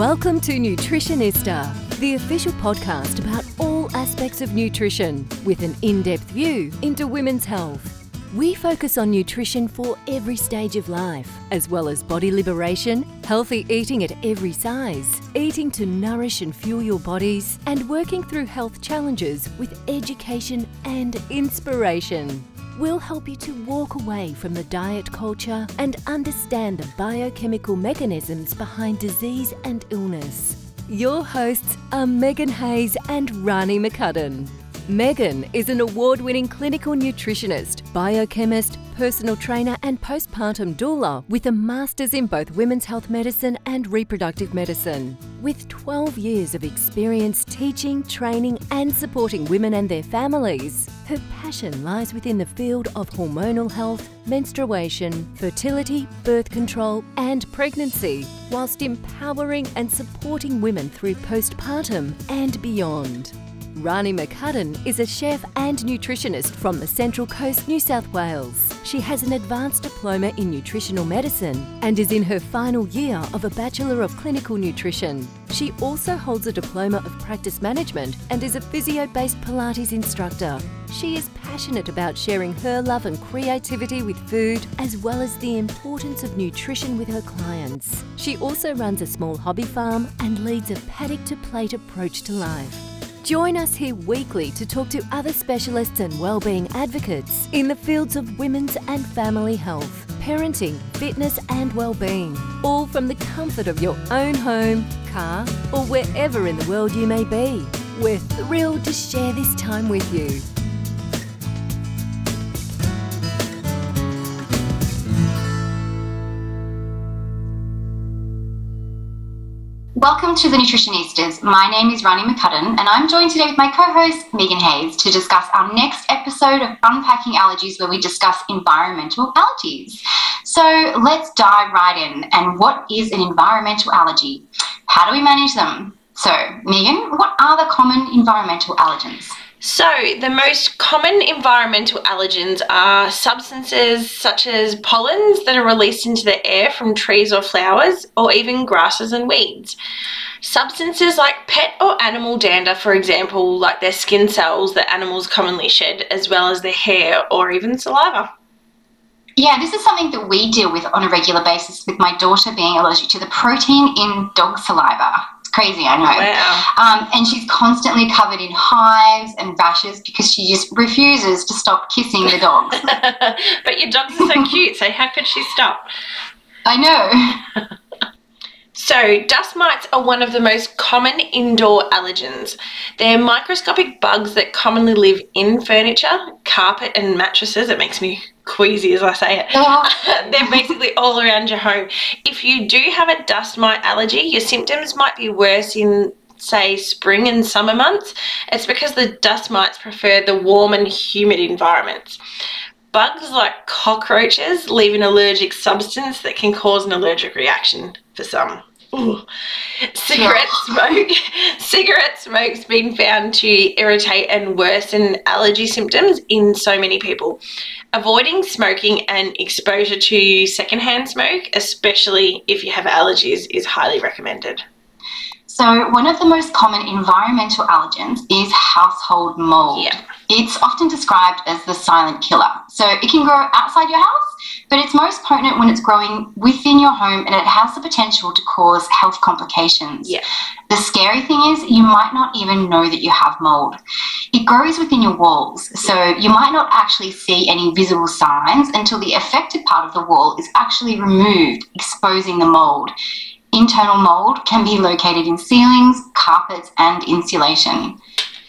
Welcome to Nutritionista, the official podcast about all aspects of nutrition with an in depth view into women's health. We focus on nutrition for every stage of life, as well as body liberation, healthy eating at every size, eating to nourish and fuel your bodies, and working through health challenges with education and inspiration. We'll help you to walk away from the diet culture and understand the biochemical mechanisms behind disease and illness. Your hosts are Megan Hayes and Rani McCudden. Megan is an award winning clinical nutritionist, biochemist, personal trainer, and postpartum doula with a master's in both women's health medicine and reproductive medicine. With 12 years of experience teaching, training, and supporting women and their families, her passion lies within the field of hormonal health, menstruation, fertility, birth control, and pregnancy, whilst empowering and supporting women through postpartum and beyond. Rani McCudden is a chef and nutritionist from the Central Coast, New South Wales. She has an advanced diploma in nutritional medicine and is in her final year of a Bachelor of Clinical Nutrition. She also holds a diploma of practice management and is a physio based Pilates instructor. She is passionate about sharing her love and creativity with food, as well as the importance of nutrition with her clients. She also runs a small hobby farm and leads a paddock to plate approach to life. Join us here weekly to talk to other specialists and wellbeing advocates in the fields of women's and family health, parenting, fitness, and well-being, all from the comfort of your own home, car, or wherever in the world you may be. We're thrilled to share this time with you. Welcome to the Nutritionistas. My name is Rani McCudden, and I'm joined today with my co host, Megan Hayes, to discuss our next episode of Unpacking Allergies, where we discuss environmental allergies. So let's dive right in. And what is an environmental allergy? How do we manage them? So, Megan, what are the common environmental allergens? So, the most common environmental allergens are substances such as pollens that are released into the air from trees or flowers, or even grasses and weeds. Substances like pet or animal dander, for example, like their skin cells that animals commonly shed, as well as their hair or even saliva. Yeah, this is something that we deal with on a regular basis with my daughter being allergic to the protein in dog saliva crazy, I know. Wow. Um, and she's constantly covered in hives and rashes because she just refuses to stop kissing the dogs. but your dogs are so cute, so how could she stop? I know. So, dust mites are one of the most common indoor allergens. They're microscopic bugs that commonly live in furniture, carpet, and mattresses. It makes me queasy as I say it. Oh. They're basically all around your home. If you do have a dust mite allergy, your symptoms might be worse in say spring and summer months. It's because the dust mites prefer the warm and humid environments. Bugs like cockroaches leave an allergic substance that can cause an allergic reaction for some. Ooh. Cigarette oh. smoke. Cigarette smoke's been found to irritate and worsen allergy symptoms in so many people. Avoiding smoking and exposure to secondhand smoke, especially if you have allergies, is highly recommended. So, one of the most common environmental allergens is household mold. Yeah. It's often described as the silent killer. So, it can grow outside your house, but it's most potent when it's growing within your home and it has the potential to cause health complications. Yeah. The scary thing is, you might not even know that you have mold. It grows within your walls, so you might not actually see any visible signs until the affected part of the wall is actually removed, exposing the mold. Internal mold can be located in ceilings, carpets, and insulation.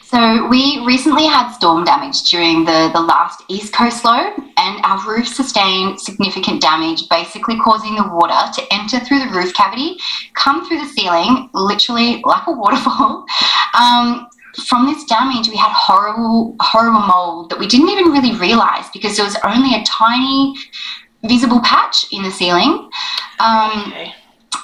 So, we recently had storm damage during the, the last East Coast low, and our roof sustained significant damage, basically causing the water to enter through the roof cavity, come through the ceiling, literally like a waterfall. Um, from this damage, we had horrible, horrible mold that we didn't even really realize because there was only a tiny visible patch in the ceiling. Um, Okay.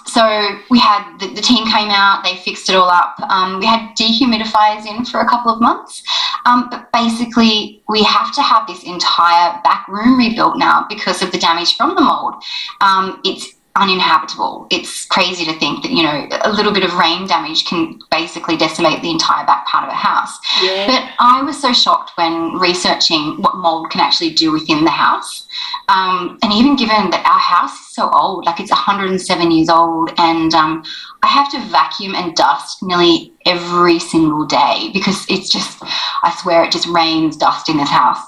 So we had the, the team came out, they fixed it all up. Um, we had dehumidifiers in for a couple of months, um, but basically we have to have this entire back room rebuilt now because of the damage from the mold. Um, it's uninhabitable. It's crazy to think that, you know, a little bit of rain damage can basically decimate the entire back part of a house. Yeah. But I was so shocked when researching what mold can actually do within the house. Um, and even given that our house is so old, like it's 107 years old, and um, I have to vacuum and dust nearly every single day because it's just, I swear, it just rains dust in this house.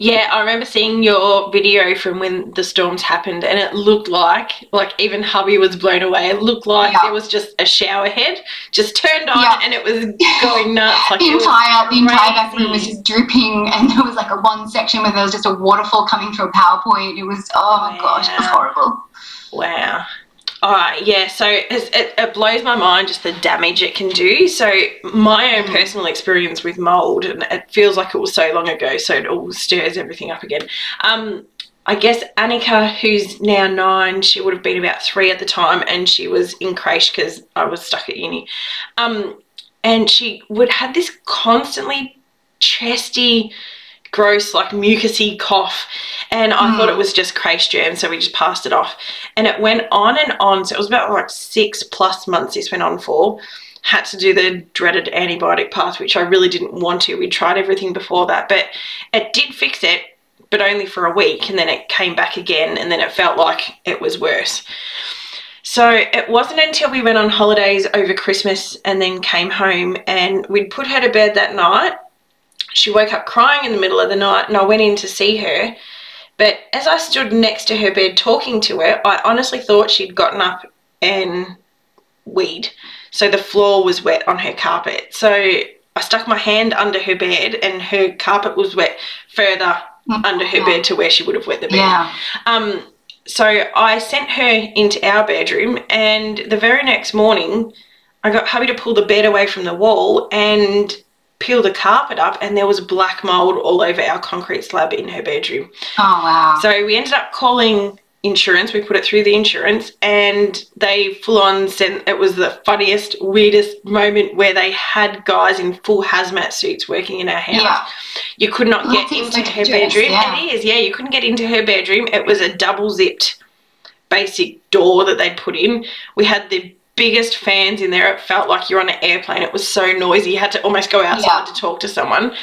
Yeah, I remember seeing your video from when the storms happened, and it looked like, like even hubby was blown away. It looked like Yeah. there was just a shower head just turned on, Yeah. and it was going nuts. Like the entire the entire back room was just drooping, and there was like a one section where there was just a waterfall coming through a PowerPoint. It was oh my gosh, it was horrible. Wow. Right, yeah, so it, it blows my mind just the damage it can do. So, my own Mm. personal experience with mold, and it feels like it was so long ago, so it all stirs everything up again. Um, I guess Annika, who's now nine, she would have been about three at the time, and she was in creche because I was stuck at uni. Um, and she would have this constantly chesty, gross, like mucusy cough. And I thought Mm. it was just creche germ, so we just passed it off. And it went on and on. So it was about like six plus months this went on for. Had to do the dreaded antibiotic path, which I really didn't want to. We tried everything before that, but it did fix it, but only for a week. And then it came back again, and then it felt like it was worse. So it wasn't until we went on holidays over Christmas and then came home and we'd put her to bed that night. She woke up crying in the middle of the night and I went in to see her. But as I stood next to her bed talking to her, I honestly thought she'd gotten up and weed. So the floor was wet on her carpet. So I stuck my hand under her bed and her carpet was wet further under her bed to where she would have wet the bed. Yeah, Um, so I sent her into our bedroom, and the very next morning, I got hubby to pull the bed away from the wall and peel the carpet up, and there was black mold all over our concrete slab in her bedroom. oh wow. So we ended up calling insurance. We put it through the insurance, and they full on sent. It was the funniest, weirdest moment where they had guys in full hazmat suits working in our house. yeah, You could not Well, get into her bedroom. yeah. It is, yeah. You couldn't get into her bedroom. It was a double zipped basic door that they'd put in. We had the biggest fans in there. It felt like you're on an airplane. It was so noisy. You had to almost go outside Yeah. to talk to someone.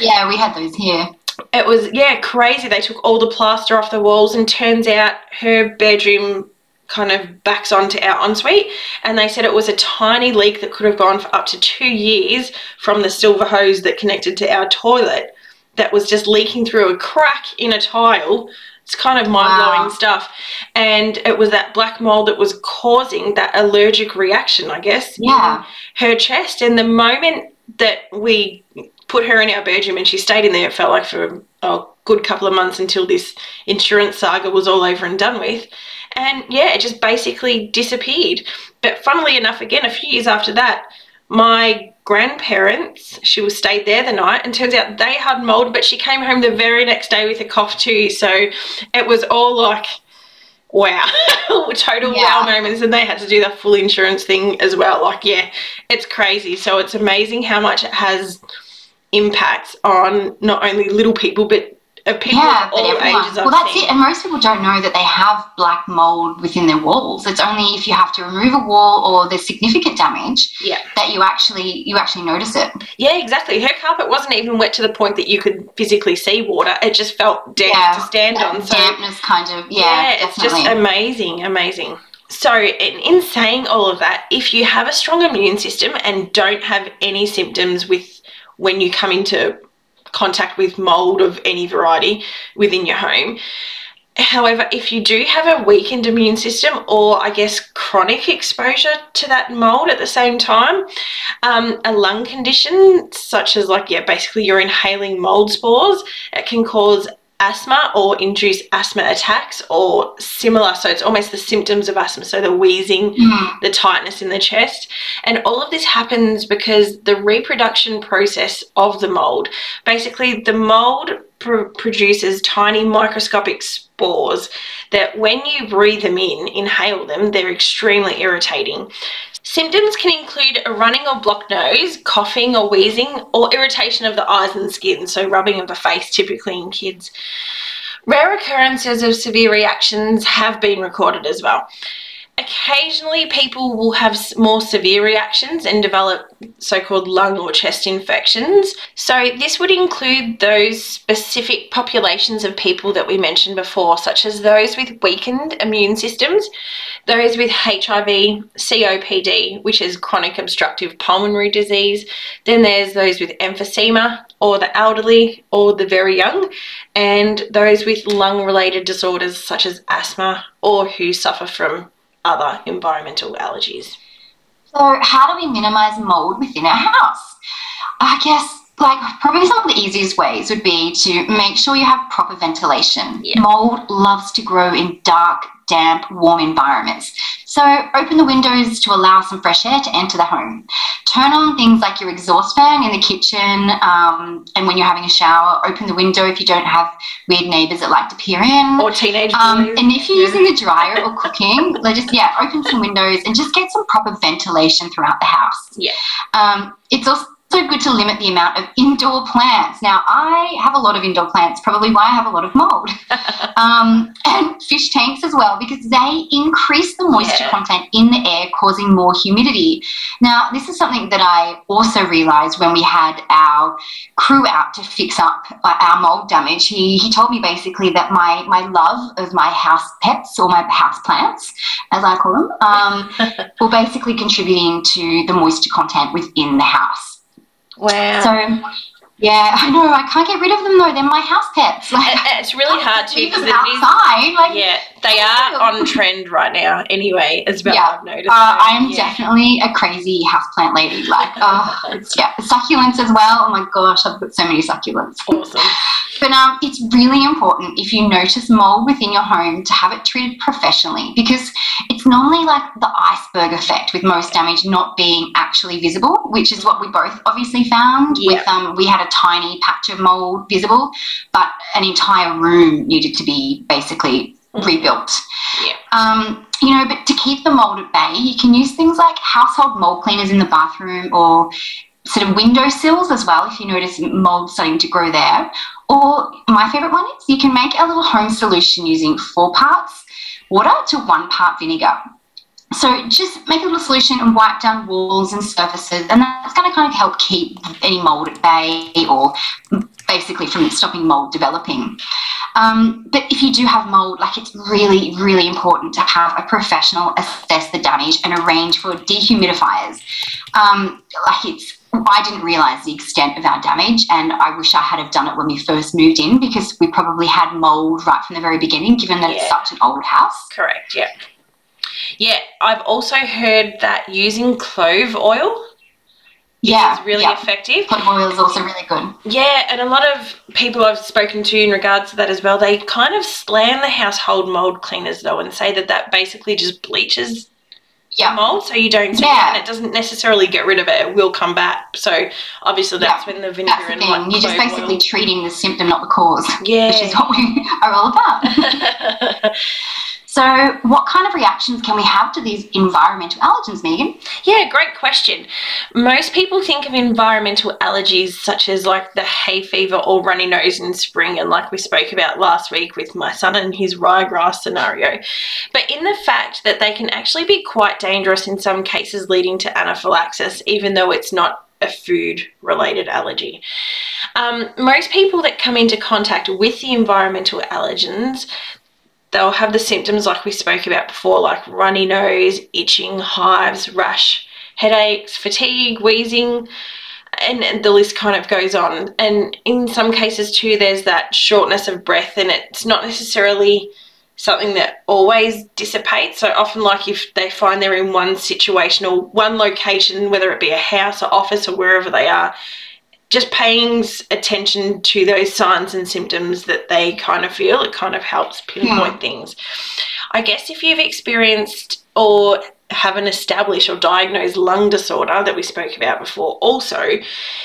yeah, we had those here. It was, yeah, crazy. They took all the plaster off the walls, and turns out her bedroom kind of backs onto our ensuite. And they said it was a tiny leak that could have gone for up to two years from the silver hose that connected to our toilet that was just leaking through a crack in a tile. It's kind of mind blowing Wow. stuff. And it was that black mold that was causing that allergic reaction, I guess, Yeah, in her chest. And the moment that we put her in our bedroom and she stayed in there, it felt like for a good couple of months until this insurance saga was all over and done with. And yeah, it just basically disappeared. But funnily enough, again, a few years after that, my grandparents, she was stayed there the night, and turns out they had mold, but she came home the very next day with a cough too. So it was all like, wow, total Yeah. wow moments, and they had to do the full insurance thing as well. Like, yeah, it's crazy. So it's amazing how much it has impacts on not only little people, but uh, people yeah, of all everyone. ages. I've Well, that's seen. it. And most people don't know that they have black mold within their walls. It's only if you have to remove a wall or there's significant damage Yeah. that you actually you actually notice it. Yeah, exactly. Her carpet wasn't even wet to the point that you could physically see water. It just felt damp Yeah, to stand on. So dampness kind of yeah, it's definitely. just amazing, amazing. So, in saying all of that, if you have a strong immune system and don't have any symptoms with when you come into contact with mold of any variety within your home, However, if you do have a weakened immune system or I guess chronic exposure to that mold at the same time, um, a lung condition such as like, yeah, basically you're inhaling mold spores, it can cause asthma or induce asthma attacks or similar. So it's almost the symptoms of asthma. So the wheezing, Mm, the tightness in the chest. And all of this happens because the reproduction process of the mold, basically, the mold pr- produces tiny microscopic spores that when you breathe them in, inhale them, they're extremely irritating. Symptoms can include a running or blocked nose, coughing or wheezing, or irritation of the eyes and skin, so rubbing of the face typically in kids. Rare occurrences of severe reactions have been recorded as well. Occasionally, people will have more severe reactions and develop so called lung or chest infections. So, this would include those specific populations of people that we mentioned before, such as those with weakened immune systems, those with HIV, COPD, which is chronic obstructive pulmonary disease, then there's those with emphysema, or the elderly, or the very young, and those with lung related disorders such as asthma, or who suffer from other environmental allergies. So, how do we minimize mold within our house? I guess like probably some of the easiest ways would be to make sure you have proper ventilation. Yeah. Mold loves to grow in dark, damp, warm environments. So open the windows to allow some fresh air to enter the home. Turn on things like your exhaust fan in the kitchen, um, and when you're having a shower, open the window if you don't have weird neighbours that like to peer in. Or teenage Um, and if you're Yeah. using the dryer or cooking, like just yeah, open some windows and just get some proper ventilation throughout the house. Yeah. Um, it's also good to limit the amount of indoor plants. Now, I have a lot of indoor plants, probably why I have a lot of mold. um, and fish tanks as well, because they increase the moisture Yeah. content in the air, causing more humidity. Now, this is something that I also realized when we had our crew out to fix up uh, our mold damage. He, he told me basically that my, my love of my house pets or my house plants, as I call them, um, were basically contributing to the moisture content within the house. Wow. So, yeah, I know. I can't get rid of them though. They're my house pets. Like, it's really hard to because them it is. outside. Like, Yeah, they are on trend right now. Anyway, as well. Yeah. I've noticed. Uh, I am yeah. definitely a crazy houseplant lady. Like, oh, it's, yeah, succulents as well. Oh my gosh, I've got so many succulents. awesome. But um, it's really important if you notice mold within your home to have it treated professionally because it's normally like the iceberg effect with most damage not being actually visible, which is what we both obviously found. Yeah. With um, we had a tiny patch of mold visible, but an entire room needed to be basically. Rebuilt. Yeah. Um, you know, but to keep the mold at bay, you can use things like household mold cleaners in the bathroom or sort of window sills as well if you notice mold starting to grow there. Or my favorite one is you can make a little home solution using four parts water to one part vinegar. So just make a little solution and wipe down walls and surfaces, and that's going to kind of help keep any mold at bay or basically from stopping mold developing. Um, but if you do have mold, like it's really, really important to have a professional assess the damage and arrange for dehumidifiers. Um, like it's, I didn't realize the extent of our damage, and I wish I had have done it when we first moved in because we probably had mold right from the very beginning, given that it's such an old house. Correct. Yeah. Yeah, I've also heard that using clove oil Yeah, is really yeah. effective. Olive oil is also really good. Yeah, and a lot of people I've spoken to in regards to that as well, they kind of slam the household mold cleaners though and say that that basically just bleaches Yeah. mold so you don't see Yeah. it and it doesn't necessarily get rid of it, it will come back. So obviously that's when the vinegar That's the and thing. like You're just basically oil- treating the symptom, not the cause, Yeah. which is what we are all about. So, what kind of reactions can we have to these environmental allergens, Megan? Yeah, great question. Most people think of environmental allergies such as like the hay fever or runny nose in spring, and like we spoke about last week with my son and his ryegrass scenario. But in the fact that they can actually be quite dangerous in some cases, leading to anaphylaxis, even though it's not a food related allergy. Um, most people that come into contact with the environmental allergens they'll have the symptoms like we spoke about before, like runny nose, itching, hives, rash, headaches, fatigue, wheezing, and, and the list kind of goes on. And in some cases, too, there's that shortness of breath, and it's not necessarily something that always dissipates. So often, like if they find they're in one situation or one location, whether it be a house or office or wherever they are, just paying attention to those signs and symptoms that they kind of feel, it kind of helps pinpoint hmm. things. I guess if you've experienced or have an established or diagnosed lung disorder that we spoke about before, also,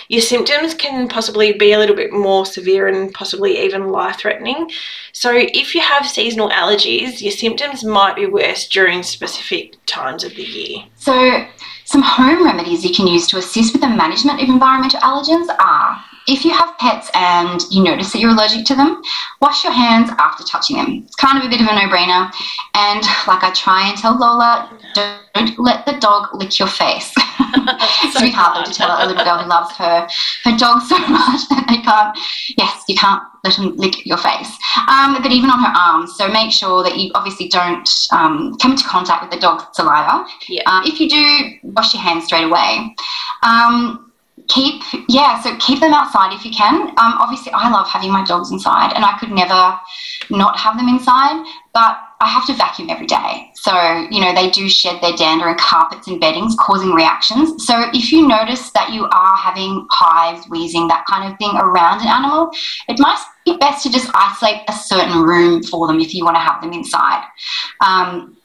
your symptoms can possibly be a little bit more severe and possibly even life threatening. So, if you have seasonal allergies, your symptoms might be worse during specific times of the year. So, some home remedies you can use to assist with the management of environmental allergens are if you have pets and you notice that you're allergic to them, wash your hands after touching them. It's kind of a bit of a no-brainer. And like I try and tell Lola, don't let the dog lick your face. it's so hard to tell a little girl who loves her her dog so much that they can't. Yes, you can't let them lick your face. Um, but even on her arms, so make sure that you obviously don't um, come into contact with the dog's saliva. Yeah. Uh, if you do, wash your hands straight away. Um, keep yeah so keep them outside if you can. Um, obviously i love having my dogs inside and i could never not have them inside but i have to vacuum every day. So you know they do shed their dander in carpets and beddings causing reactions. So if you notice that you are having hives wheezing that kind of thing around an animal it might be best to just isolate a certain room for them if you want to have them inside. Um,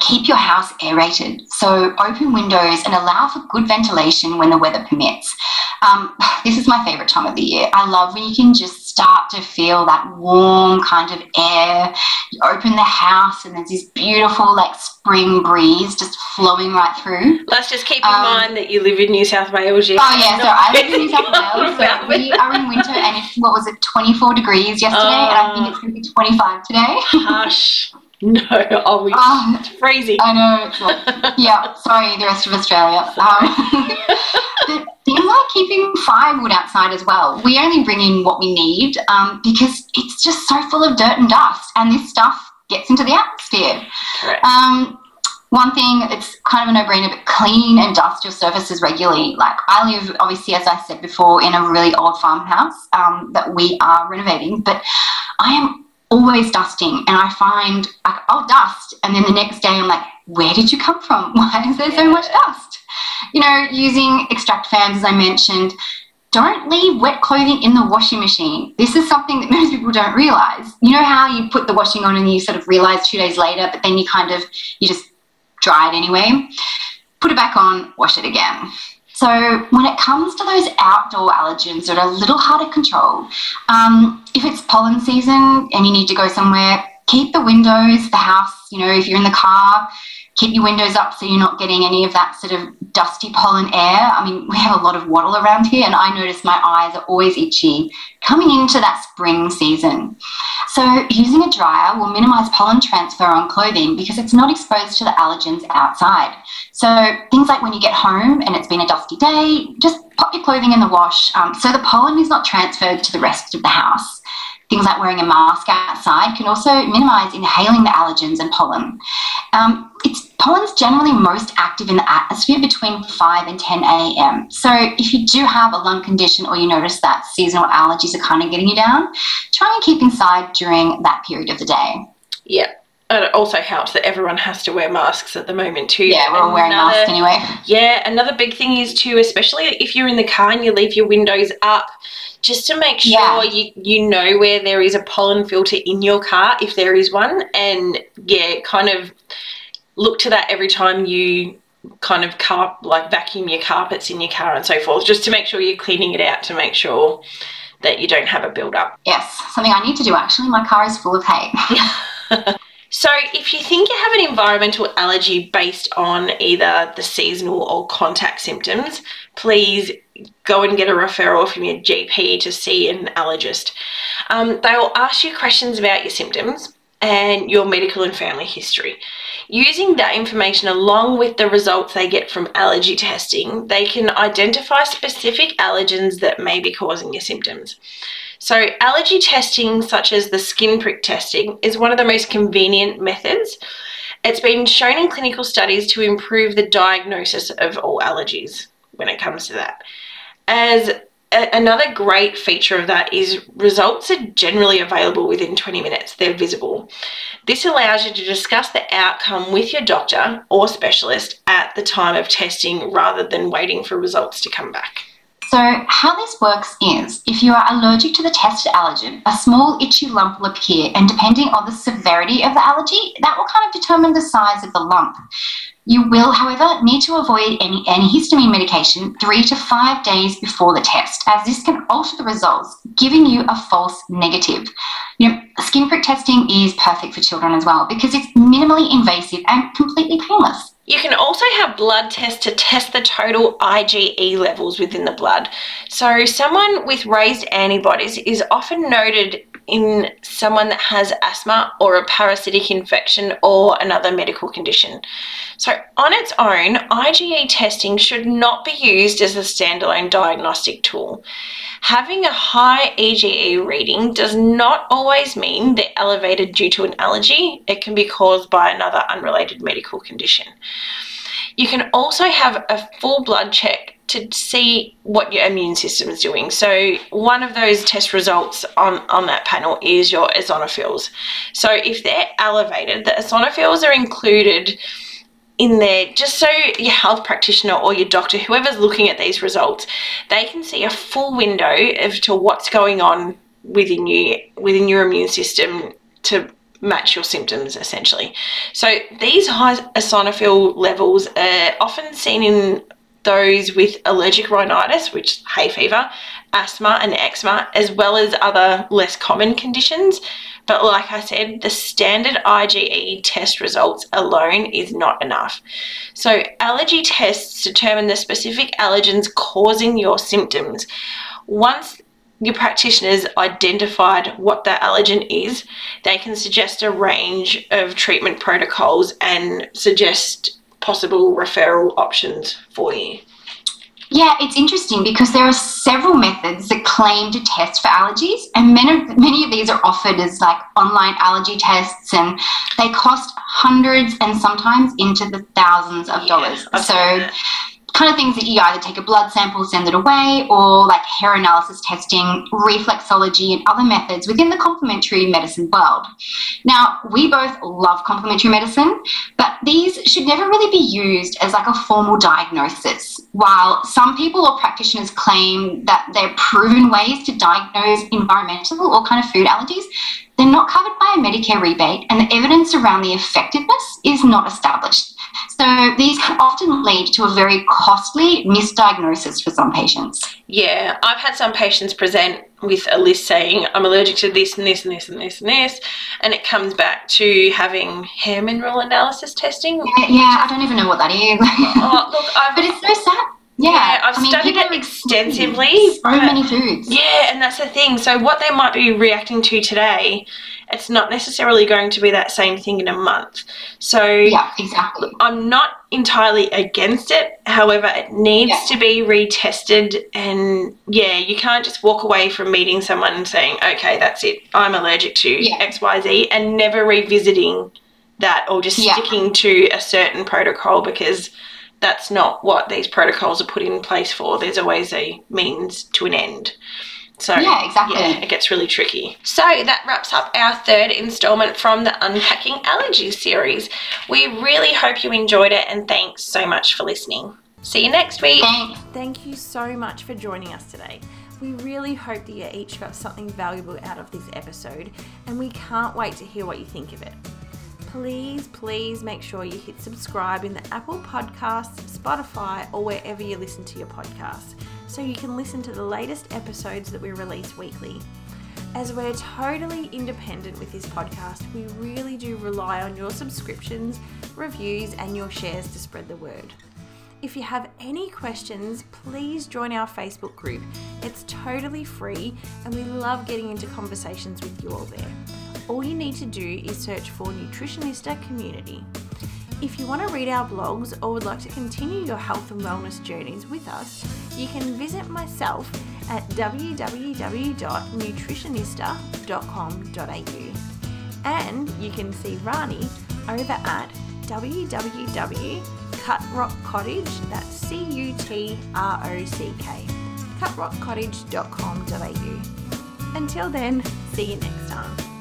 keep your house aerated. So open windows and allow for good ventilation when the weather permits. Um, this is my favorite time of the year. I love when you can just start to feel that warm kind of air. You open the house and there's this beautiful like spring breeze just flowing right through. Let's just keep in um, mind that you live in New South Wales. Yeah. Oh yeah, so I live in New South Wales. So we are in winter and it's what was it, 24 degrees yesterday, oh. and I think it's going to be 25 today. Hush. No, oh, we, um, it's freezing. I know. Like, yeah, sorry, the rest of Australia. Um, things like keeping firewood outside as well. We only bring in what we need um, because it's just so full of dirt and dust, and this stuff gets into the atmosphere. Correct. Um, one thing, it's kind of a no-brainer, but clean and dust your surfaces regularly. Like I live, obviously, as I said before, in a really old farmhouse um, that we are renovating, but I am always dusting and I find like I'll dust and then the next day I'm like, where did you come from? Why is there so much dust? You know, using extract fans as I mentioned, don't leave wet clothing in the washing machine. This is something that most people don't realize. You know how you put the washing on and you sort of realize two days later, but then you kind of you just dry it anyway. Put it back on, wash it again. So when it comes to those outdoor allergens that are a little hard to control, um, if it's pollen season and you need to go somewhere, keep the windows, the house, you know, if you're in the car, keep your windows up so you're not getting any of that sort of dusty pollen air. I mean, we have a lot of wattle around here, and I notice my eyes are always itchy coming into that spring season. So, using a dryer will minimize pollen transfer on clothing because it's not exposed to the allergens outside. So, things like when you get home and it's been a dusty day, just pop your clothing in the wash um, so the pollen is not transferred to the rest of the house. Things like wearing a mask outside can also minimize inhaling the allergens and pollen. Um, it's pollen's generally most active in the atmosphere between 5 and 10 a.m. So if you do have a lung condition or you notice that seasonal allergies are kind of getting you down, try and keep inside during that period of the day. Yeah. And it also helps that everyone has to wear masks at the moment too. Yeah, we're all wearing another, masks anyway. Yeah, another big thing is too, especially if you're in the car and you leave your windows up, just to make sure yeah. you, you know where there is a pollen filter in your car, if there is one, and yeah, kind of look to that every time you kind of car like vacuum your carpets in your car and so forth, just to make sure you're cleaning it out to make sure that you don't have a build up. Yes, something I need to do actually. My car is full of hay. So, if you think you have an environmental allergy based on either the seasonal or contact symptoms, please go and get a referral from your GP to see an allergist. Um, they will ask you questions about your symptoms and your medical and family history. Using that information along with the results they get from allergy testing, they can identify specific allergens that may be causing your symptoms. So, allergy testing, such as the skin prick testing, is one of the most convenient methods. It's been shown in clinical studies to improve the diagnosis of all allergies when it comes to that. As a- another great feature of that is results are generally available within 20 minutes, they're visible. This allows you to discuss the outcome with your doctor or specialist at the time of testing rather than waiting for results to come back. So, how this works is if you are allergic to the tested allergen, a small itchy lump will appear, and depending on the severity of the allergy, that will kind of determine the size of the lump. You will, however, need to avoid any antihistamine medication three to five days before the test, as this can alter the results, giving you a false negative. You know, skin prick testing is perfect for children as well because it's minimally invasive and completely painless. You can also have blood tests to test the total IgE levels within the blood. So, someone with raised antibodies is often noted in someone that has asthma or a parasitic infection or another medical condition. So, on its own, IgE testing should not be used as a standalone diagnostic tool. Having a high IgE reading does not always mean they're elevated due to an allergy, it can be caused by another unrelated medical condition. You can also have a full blood check to see what your immune system is doing. So one of those test results on, on that panel is your eosinophils. So if they're elevated, the eosinophils are included in there just so your health practitioner or your doctor, whoever's looking at these results, they can see a full window of to what's going on within you within your immune system to match your symptoms essentially. So these high eosinophil levels are often seen in those with allergic rhinitis, which hay fever, asthma, and eczema, as well as other less common conditions. But like I said, the standard IgE test results alone is not enough. So, allergy tests determine the specific allergens causing your symptoms. Once your practitioners identified what that allergen is, they can suggest a range of treatment protocols and suggest possible referral options for you? Yeah, it's interesting because there are several methods that claim to test for allergies, and many of, many of these are offered as like online allergy tests, and they cost hundreds and sometimes into the thousands of dollars. Yeah, so kind of things that you either take a blood sample, send it away, or like hair analysis testing, reflexology, and other methods within the complementary medicine world. Now, we both love complementary medicine, but these should never really be used as like a formal diagnosis. While some people or practitioners claim that they're proven ways to diagnose environmental or kind of food allergies, they're not covered by a Medicare rebate, and the evidence around the effectiveness is not established. So these can often lead to a very costly misdiagnosis for some patients. Yeah, I've had some patients present with a list saying, I'm allergic to this and this and this and this and this, and it comes back to having hair mineral analysis testing. Yeah, yeah I don't even know what that is. oh, look, I've, but it's so sad. Yeah, yeah I've I mean, studied it extensively. So many foods. Yeah, and that's the thing. So what they might be reacting to today it's not necessarily going to be that same thing in a month. So yeah, exactly. I'm not entirely against it. However, it needs yeah. to be retested, and yeah, you can't just walk away from meeting someone and saying, "Okay, that's it. I'm allergic to yeah. X, Y, Z," and never revisiting that or just yeah. sticking to a certain protocol because that's not what these protocols are put in place for. There's always a means to an end. So yeah, exactly. Yeah, it gets really tricky. So that wraps up our third installment from the Unpacking Allergies series. We really hope you enjoyed it and thanks so much for listening. See you next week. Thanks. Thank you so much for joining us today. We really hope that you each got something valuable out of this episode, and we can't wait to hear what you think of it please, please make sure you hit subscribe in the Apple Podcasts, Spotify, or wherever you listen to your podcasts so you can listen to the latest episodes that we release weekly. As we're totally independent with this podcast, we really do rely on your subscriptions, reviews, and your shares to spread the word. If you have any questions, please join our Facebook group. It's totally free, and we love getting into conversations with you all there all you need to do is search for Nutritionista Community. If you want to read our blogs or would like to continue your health and wellness journeys with us, you can visit myself at www.nutritionista.com.au. And you can see Rani over at www.cutrock that's C U T R O C K, cutrockcottage.com.au. Until then, see you next time.